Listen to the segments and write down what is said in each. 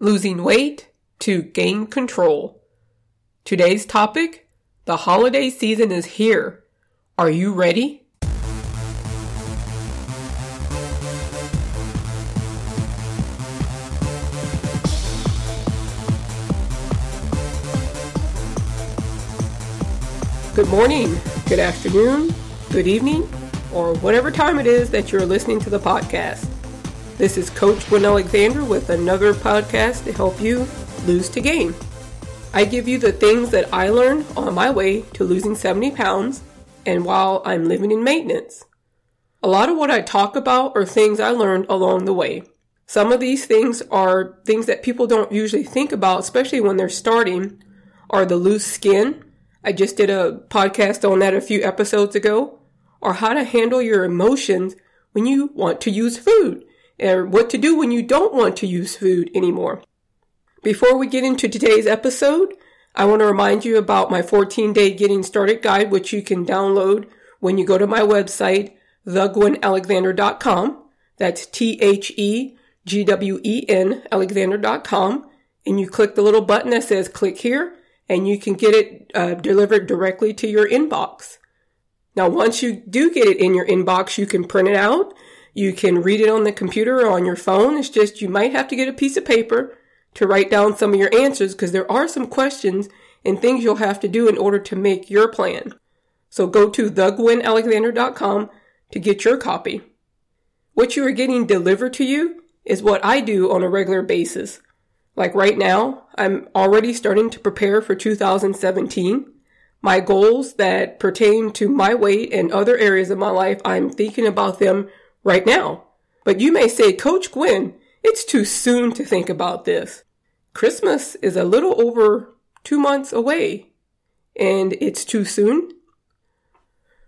losing weight to gain control. Today's topic the holiday season is here. Are you ready? Good morning, good afternoon, good evening, or whatever time it is that you're listening to the podcast. This is Coach Gwen Alexander with another podcast to help you lose to gain. I give you the things that I learned on my way to losing 70 pounds and while I'm living in maintenance. A lot of what I talk about are things I learned along the way. Some of these things are things that people don't usually think about, especially when they're starting, are the loose skin. I just did a podcast on that a few episodes ago, or how to handle your emotions when you want to use food or what to do when you don't want to use food anymore. Before we get into today's episode, I want to remind you about my 14 day getting started guide, which you can download when you go to my website, thegwenalexander.com. That's T H E G W E N Alexander.com. And you click the little button that says click here and you can get it uh, delivered directly to your inbox. Now, once you do get it in your inbox, you can print it out you can read it on the computer or on your phone. It's just you might have to get a piece of paper to write down some of your answers because there are some questions and things you'll have to do in order to make your plan. So go to thegwenalexander.com to get your copy. What you are getting delivered to you is what I do on a regular basis. Like right now, I'm already starting to prepare for 2017. My goals that pertain to my weight and other areas of my life, I'm thinking about them right now. But you may say, Coach Gwen, it's too soon to think about this. Christmas is a little over two months away, and it's too soon.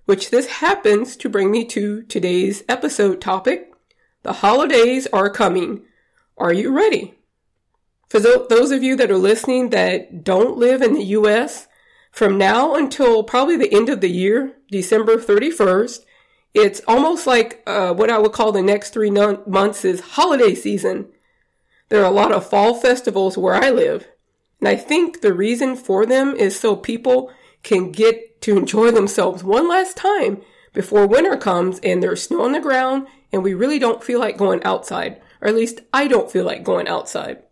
Which this happens to bring me to today's episode topic. The holidays are coming. Are you ready? For those of you that are listening that don't live in the US, from now until probably the end of the year, December 31st, it's almost like uh, what I would call the next three non- months is holiday season. There are a lot of fall festivals where I live. And I think the reason for them is so people can get to enjoy themselves one last time before winter comes and there's snow on the ground and we really don't feel like going outside. Or at least I don't feel like going outside.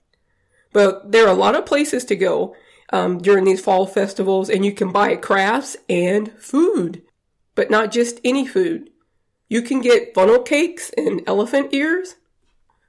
But there are a lot of places to go um, during these fall festivals and you can buy crafts and food but not just any food. You can get funnel cakes and elephant ears.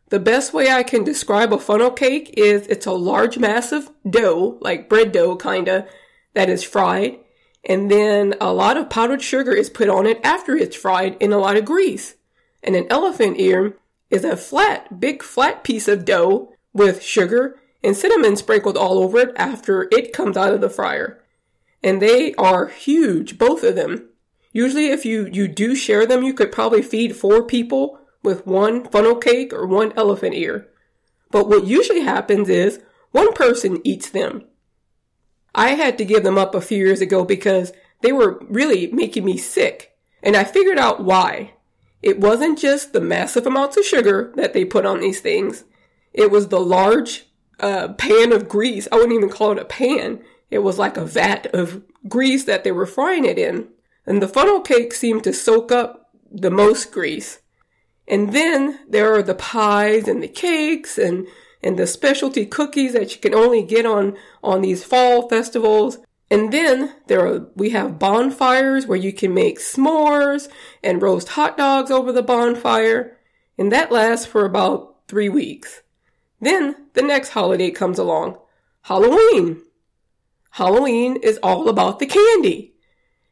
The best way I can describe a funnel cake is it's a large mass of dough, like bread dough kinda, that is fried. And then a lot of powdered sugar is put on it after it's fried in a lot of grease. And an elephant ear is a flat, big flat piece of dough with sugar and cinnamon sprinkled all over it after it comes out of the fryer. And they are huge, both of them. Usually if you, you do share them, you could probably feed four people with one funnel cake or one elephant ear. But what usually happens is one person eats them. I had to give them up a few years ago because they were really making me sick. And I figured out why. It wasn't just the massive amounts of sugar that they put on these things. It was the large uh, pan of grease. I wouldn't even call it a pan. It was like a vat of grease that they were frying it in. And the funnel cakes seem to soak up the most grease. And then there are the pies and the cakes and, and the specialty cookies that you can only get on, on these fall festivals. And then there are, we have bonfires where you can make s'mores and roast hot dogs over the bonfire. And that lasts for about three weeks. Then the next holiday comes along. Halloween. Halloween is all about the candy.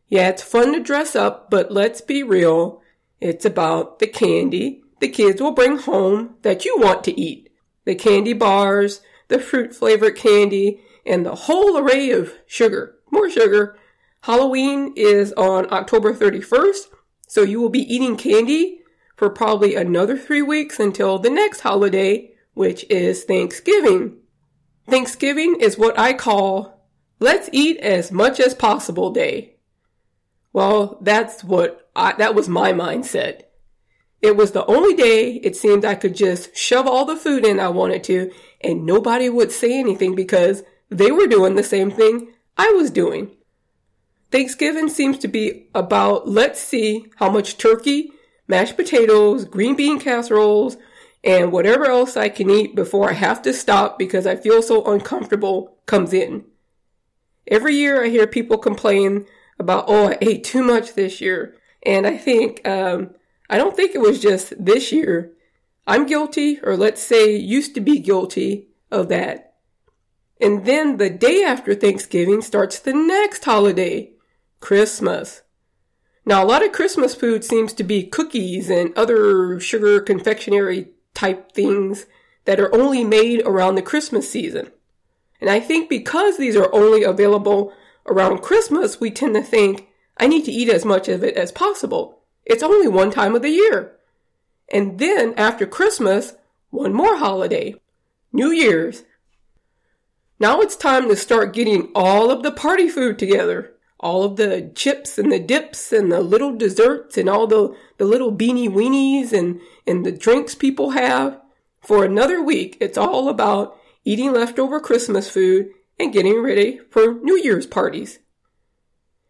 Yeah, it's fun to dress up, but let's be real. It's about the candy the kids will bring home that you want to eat. The candy bars, the fruit flavored candy, and the whole array of sugar. More sugar. Halloween is on October 31st, so you will be eating candy for probably another three weeks until the next holiday, which is Thanksgiving. Thanksgiving is what I call let's eat as much as possible day. Well, that's what I, that was my mindset. It was the only day it seemed I could just shove all the food in I wanted to and nobody would say anything because they were doing the same thing I was doing. Thanksgiving seems to be about let's see how much turkey, mashed potatoes, green bean casseroles, and whatever else I can eat before I have to stop because I feel so uncomfortable comes in. Every year I hear people complain about, oh, I ate too much this year. And I think, um, I don't think it was just this year. I'm guilty, or let's say used to be guilty of that. And then the day after Thanksgiving starts the next holiday, Christmas. Now, a lot of Christmas food seems to be cookies and other sugar confectionery type things that are only made around the Christmas season. And I think because these are only available around Christmas, we tend to think, I need to eat as much of it as possible. It's only one time of the year. And then after Christmas, one more holiday, New Year's. Now it's time to start getting all of the party food together. All of the chips and the dips and the little desserts and all the, the little beanie weenies and, and the drinks people have. For another week, it's all about eating leftover Christmas food and getting ready for New Year's parties.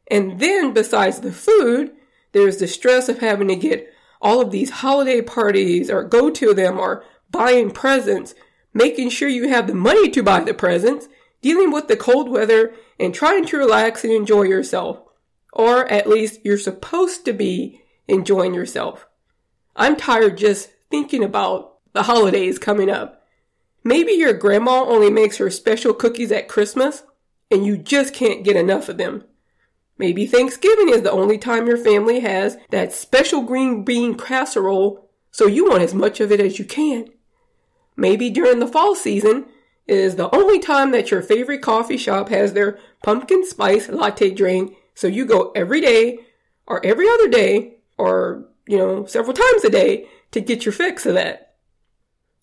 And then, besides the food, there's the stress of having to get all of these holiday parties or go to them or buying presents, making sure you have the money to buy the presents, dealing with the cold weather, and trying to relax and enjoy yourself. Or at least you're supposed to be enjoying yourself. I'm tired just thinking about the holidays coming up. Maybe your grandma only makes her special cookies at Christmas and you just can't get enough of them. Maybe Thanksgiving is the only time your family has that special green bean casserole, so you want as much of it as you can. Maybe during the fall season is the only time that your favorite coffee shop has their pumpkin spice latte drink, so you go every day or every other day or, you know, several times a day to get your fix of that.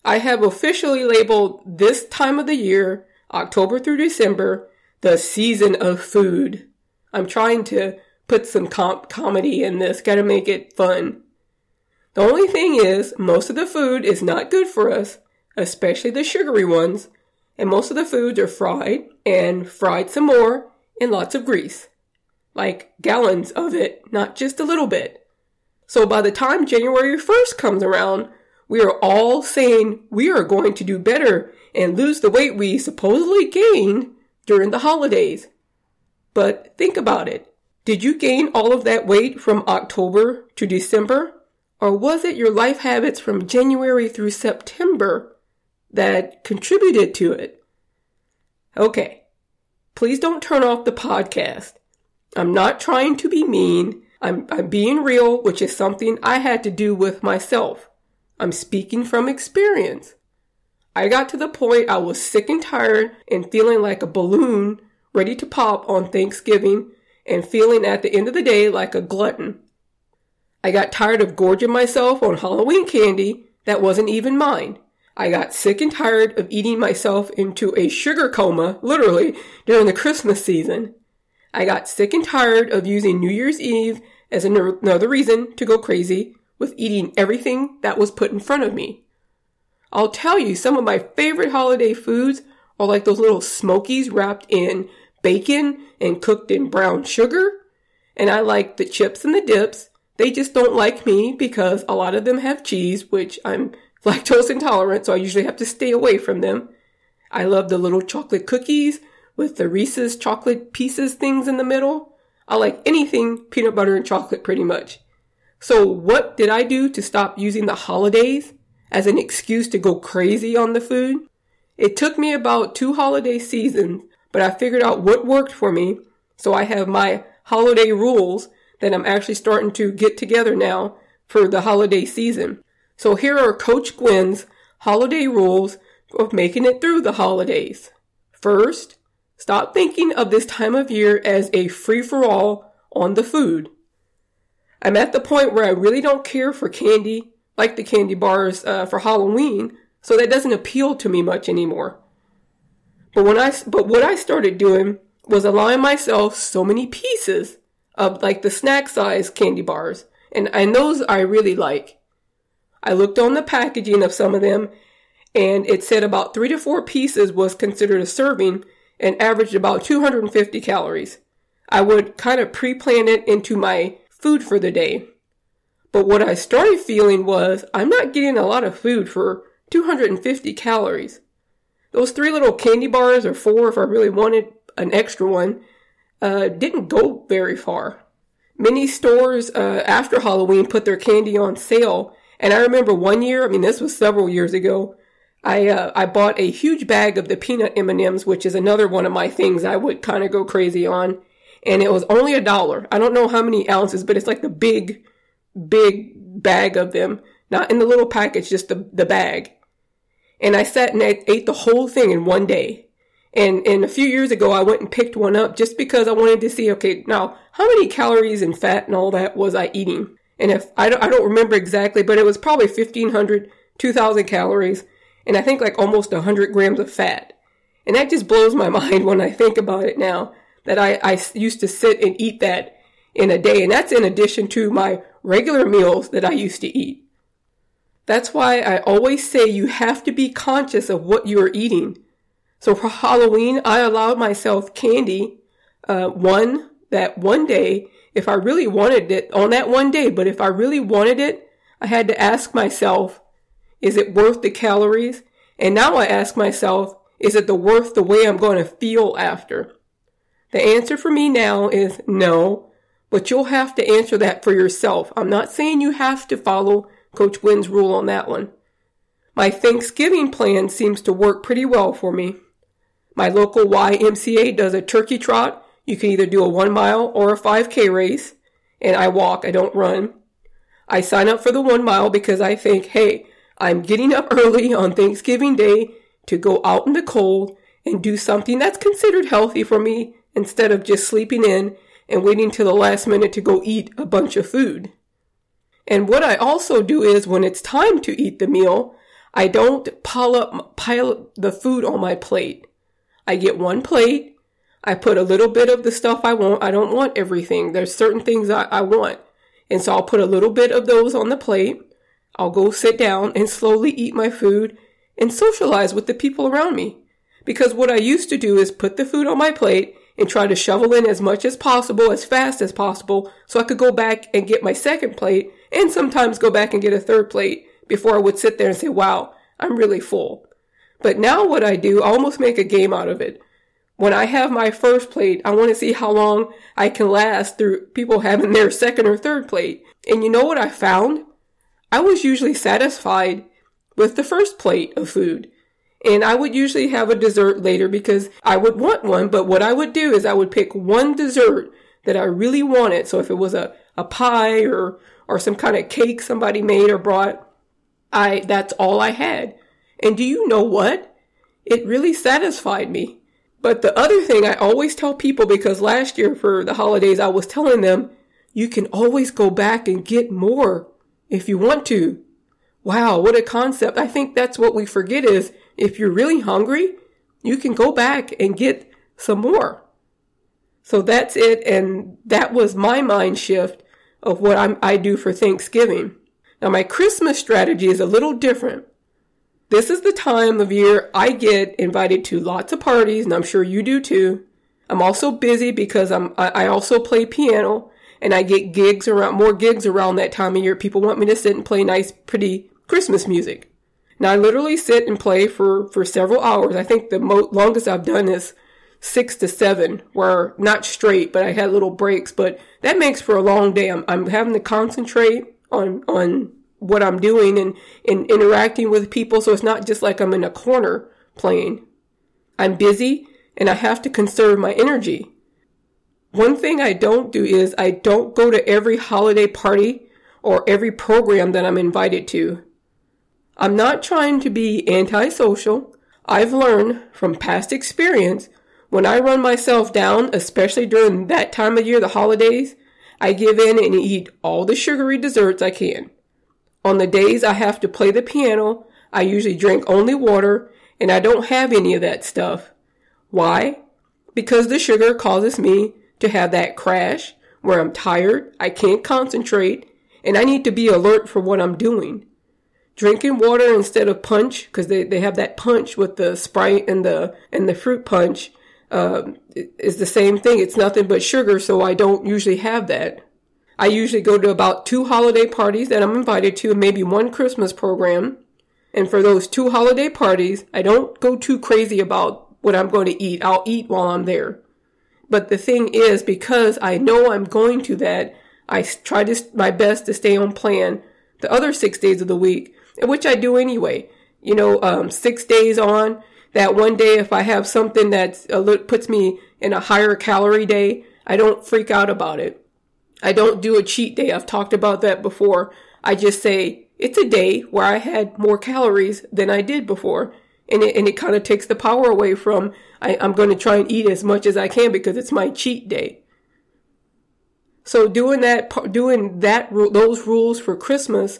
I have officially labeled this time of the year, October through December, the season of food. I'm trying to put some com- comedy in this, gotta make it fun. The only thing is, most of the food is not good for us, especially the sugary ones, and most of the foods are fried and fried some more in lots of grease. Like gallons of it, not just a little bit. So by the time January 1st comes around, we are all saying we are going to do better and lose the weight we supposedly gained during the holidays. But think about it. Did you gain all of that weight from October to December? Or was it your life habits from January through September that contributed to it? Okay. Please don't turn off the podcast. I'm not trying to be mean. I'm, I'm being real, which is something I had to do with myself. I'm speaking from experience. I got to the point I was sick and tired and feeling like a balloon ready to pop on Thanksgiving, and feeling at the end of the day like a glutton. I got tired of gorging myself on Halloween candy that wasn't even mine. I got sick and tired of eating myself into a sugar coma, literally, during the Christmas season. I got sick and tired of using New Year's Eve as another reason to go crazy with eating everything that was put in front of me. I'll tell you, some of my favorite holiday foods are like those little smokies wrapped in bacon and cooked in brown sugar. And I like the chips and the dips. They just don't like me because a lot of them have cheese, which I'm lactose intolerant, so I usually have to stay away from them. I love the little chocolate cookies with the Reese's chocolate pieces things in the middle. I like anything peanut butter and chocolate pretty much. So what did I do to stop using the holidays as an excuse to go crazy on the food? It took me about two holiday seasons but I figured out what worked for me. So I have my holiday rules that I'm actually starting to get together now for the holiday season. So here are Coach Gwen's holiday rules of making it through the holidays. First, stop thinking of this time of year as a free for all on the food. I'm at the point where I really don't care for candy, like the candy bars uh, for Halloween, so that doesn't appeal to me much anymore. But when I, but what I started doing was allowing myself so many pieces of like the snack size candy bars. And, and those I really like. I looked on the packaging of some of them and it said about three to four pieces was considered a serving and averaged about 250 calories. I would kind of pre-plan it into my food for the day. But what I started feeling was I'm not getting a lot of food for 250 calories. Those three little candy bars, or four if I really wanted an extra one, uh, didn't go very far. Many stores uh, after Halloween put their candy on sale, and I remember one year, I mean this was several years ago, I uh, I bought a huge bag of the peanut M&Ms, which is another one of my things I would kind of go crazy on, and it was only a dollar. I don't know how many ounces, but it's like the big, big bag of them, not in the little package, just the the bag. And I sat and I ate the whole thing in one day. And, and a few years ago, I went and picked one up just because I wanted to see, okay, now how many calories and fat and all that was I eating? And if I don't, I don't remember exactly, but it was probably 1500, 2000 calories and I think like almost 100 grams of fat. And that just blows my mind when I think about it now that I, I used to sit and eat that in a day. And that's in addition to my regular meals that I used to eat. That's why I always say you have to be conscious of what you're eating. So for Halloween, I allowed myself candy, uh, one, that one day, if I really wanted it on that one day, but if I really wanted it, I had to ask myself, is it worth the calories? And now I ask myself, is it the worth the way I'm going to feel after? The answer for me now is no, but you'll have to answer that for yourself. I'm not saying you have to follow Coach Gwen's rule on that one. My Thanksgiving plan seems to work pretty well for me. My local YMCA does a turkey trot. You can either do a one mile or a 5K race. And I walk, I don't run. I sign up for the one mile because I think, hey, I'm getting up early on Thanksgiving Day to go out in the cold and do something that's considered healthy for me instead of just sleeping in and waiting till the last minute to go eat a bunch of food. And what I also do is when it's time to eat the meal, I don't pile up, pile the food on my plate. I get one plate. I put a little bit of the stuff I want. I don't want everything. There's certain things I, I want. And so I'll put a little bit of those on the plate. I'll go sit down and slowly eat my food and socialize with the people around me. Because what I used to do is put the food on my plate and try to shovel in as much as possible, as fast as possible, so I could go back and get my second plate and sometimes go back and get a third plate before I would sit there and say, wow, I'm really full. But now what I do, I almost make a game out of it. When I have my first plate, I want to see how long I can last through people having their second or third plate. And you know what I found? I was usually satisfied with the first plate of food. And I would usually have a dessert later because I would want one. But what I would do is I would pick one dessert that I really wanted. So if it was a, a pie or, or some kind of cake somebody made or brought, I, that's all I had. And do you know what? It really satisfied me. But the other thing I always tell people because last year for the holidays, I was telling them, you can always go back and get more if you want to. Wow, what a concept. I think that's what we forget is if you're really hungry, you can go back and get some more. So that's it. And that was my mind shift of what I'm, I do for Thanksgiving. Now my Christmas strategy is a little different. This is the time of year I get invited to lots of parties and I'm sure you do too. I'm also busy because I'm, I also play piano and I get gigs around, more gigs around that time of year. People want me to sit and play nice, pretty Christmas music. Now I literally sit and play for, for several hours. I think the mo- longest I've done is six to seven, where not straight, but I had little breaks. But that makes for a long day. I'm, I'm having to concentrate on, on what I'm doing and, and interacting with people. So it's not just like I'm in a corner playing. I'm busy and I have to conserve my energy. One thing I don't do is I don't go to every holiday party or every program that I'm invited to. I'm not trying to be antisocial. I've learned from past experience when I run myself down, especially during that time of year, the holidays, I give in and eat all the sugary desserts I can. On the days I have to play the piano, I usually drink only water and I don't have any of that stuff. Why? Because the sugar causes me to have that crash where I'm tired, I can't concentrate, and I need to be alert for what I'm doing. Drinking water instead of punch because they, they have that punch with the sprite and the and the fruit punch uh, is the same thing. It's nothing but sugar so i don't usually have that. I usually go to about two holiday parties that i'm invited to maybe one christmas program. And for those two holiday parties i don't go too crazy about what i'm going to eat. I'll eat while i'm there. But the thing is because i know i'm going to that i try to my best to stay on plan the other six days of the week which I do anyway. You know, um, six days on that one day, if I have something that puts me in a higher calorie day, I don't freak out about it. I don't do a cheat day. I've talked about that before. I just say it's a day where I had more calories than I did before. And it, and it kind of takes the power away from I, I'm going to try and eat as much as I can because it's my cheat day. So doing that, doing that, those rules for Christmas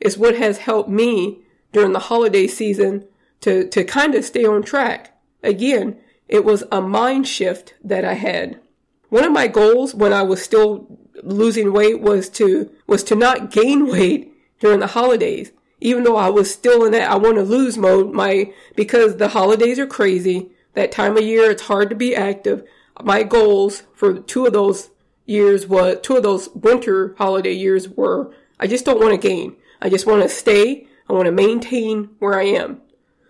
is what has helped me during the holiday season to, to kind of stay on track. Again, it was a mind shift that I had. One of my goals when I was still losing weight was to, was to not gain weight during the holidays. Even though I was still in that I want to lose mode, my, because the holidays are crazy, that time of year it's hard to be active. My goals for two of those years was, two of those winter holiday years were, I just don't want to gain. I just want to stay. I want to maintain where I am.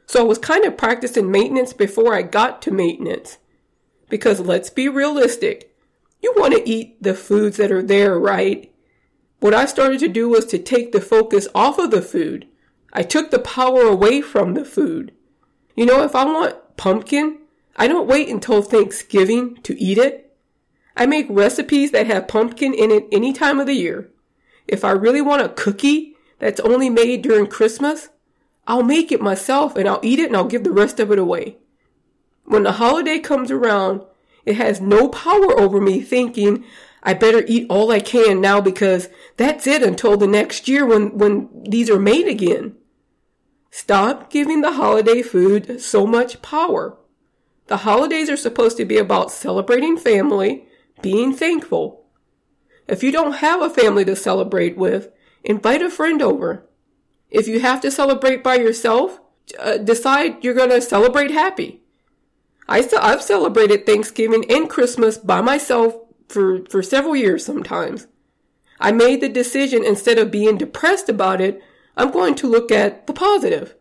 So I was kind of practicing maintenance before I got to maintenance. Because let's be realistic. You want to eat the foods that are there, right? What I started to do was to take the focus off of the food. I took the power away from the food. You know, if I want pumpkin, I don't wait until Thanksgiving to eat it. I make recipes that have pumpkin in it any time of the year. If I really want a cookie that's only made during Christmas, I'll make it myself and I'll eat it and I'll give the rest of it away. When the holiday comes around, it has no power over me thinking I better eat all I can now because that's it until the next year when, when these are made again. Stop giving the holiday food so much power. The holidays are supposed to be about celebrating family, being thankful. If you don't have a family to celebrate with, Invite a friend over. If you have to celebrate by yourself, uh, decide you're going to celebrate happy. I st- I've celebrated Thanksgiving and Christmas by myself for, for several years sometimes. I made the decision instead of being depressed about it, I'm going to look at the positive.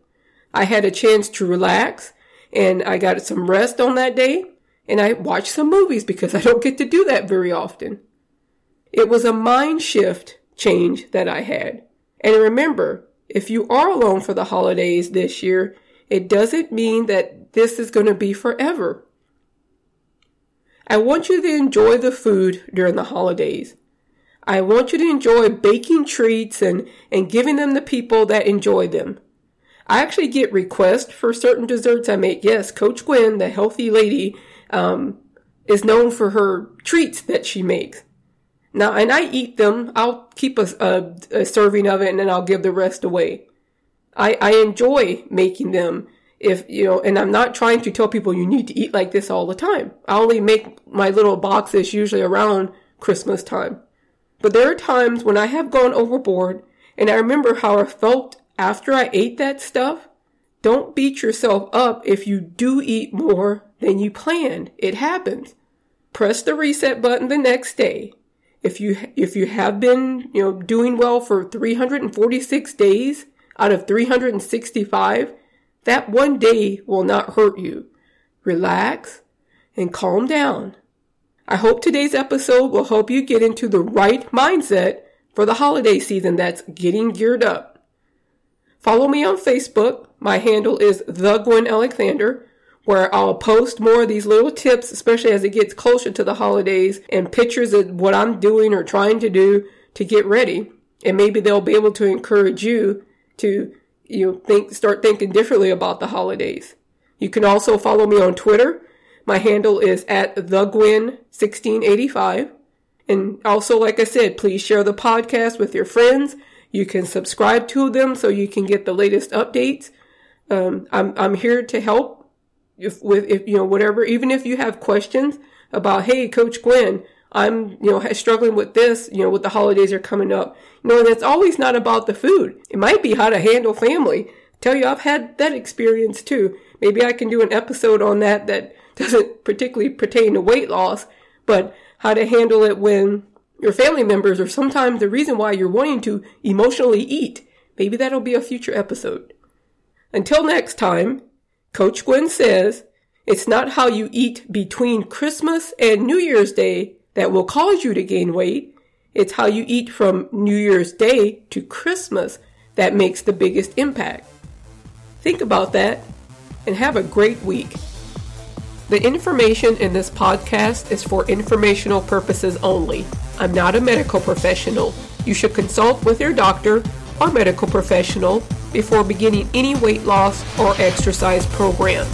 I had a chance to relax and I got some rest on that day and I watched some movies because I don't get to do that very often. It was a mind shift change that I had. And remember, if you are alone for the holidays this year, it doesn't mean that this is going to be forever. I want you to enjoy the food during the holidays. I want you to enjoy baking treats and, and giving them to people that enjoy them. I actually get requests for certain desserts I make. Yes, Coach Gwen, the healthy lady, um, is known for her treats that she makes. Now, and I eat them. I'll keep a, a, a, serving of it and then I'll give the rest away. I, I enjoy making them if, you know, and I'm not trying to tell people you need to eat like this all the time. I only make my little boxes usually around Christmas time. But there are times when I have gone overboard and I remember how I felt after I ate that stuff. Don't beat yourself up if you do eat more than you planned. It happens. Press the reset button the next day if you if you have been you know doing well for 346 days out of 365 that one day will not hurt you. Relax and calm down. I hope today's episode will help you get into the right mindset for the holiday season that's getting geared up. Follow me on facebook. My handle is the gwen alexander where I'll post more of these little tips, especially as it gets closer to the holidays, and pictures of what I'm doing or trying to do to get ready. And maybe they'll be able to encourage you to, you know, think, start thinking differently about the holidays. You can also follow me on Twitter. My handle is at thegwen1685. And also, like I said, please share the podcast with your friends. You can subscribe to them so you can get the latest updates. Um, I'm, I'm here to help if with if you know whatever even if you have questions about hey coach gwen I'm, you know, struggling with this, you know, with the holidays are coming up. You know, and it's always not about the food. It might be how to handle family. Tell you, I've had that experience too. Maybe I can do an episode on that that doesn't particularly pertain to weight loss, but how to handle it when your family members are sometimes the reason why you're wanting to emotionally eat. Maybe that'll be a future episode. Until next time, Coach Gwen says, it's not how you eat between Christmas and New Year's Day that will cause you to gain weight. It's how you eat from New Year's Day to Christmas that makes the biggest impact. Think about that and have a great week. The information in this podcast is for informational purposes only. I'm not a medical professional. You should consult with your doctor or medical professional before beginning any weight loss or exercise program.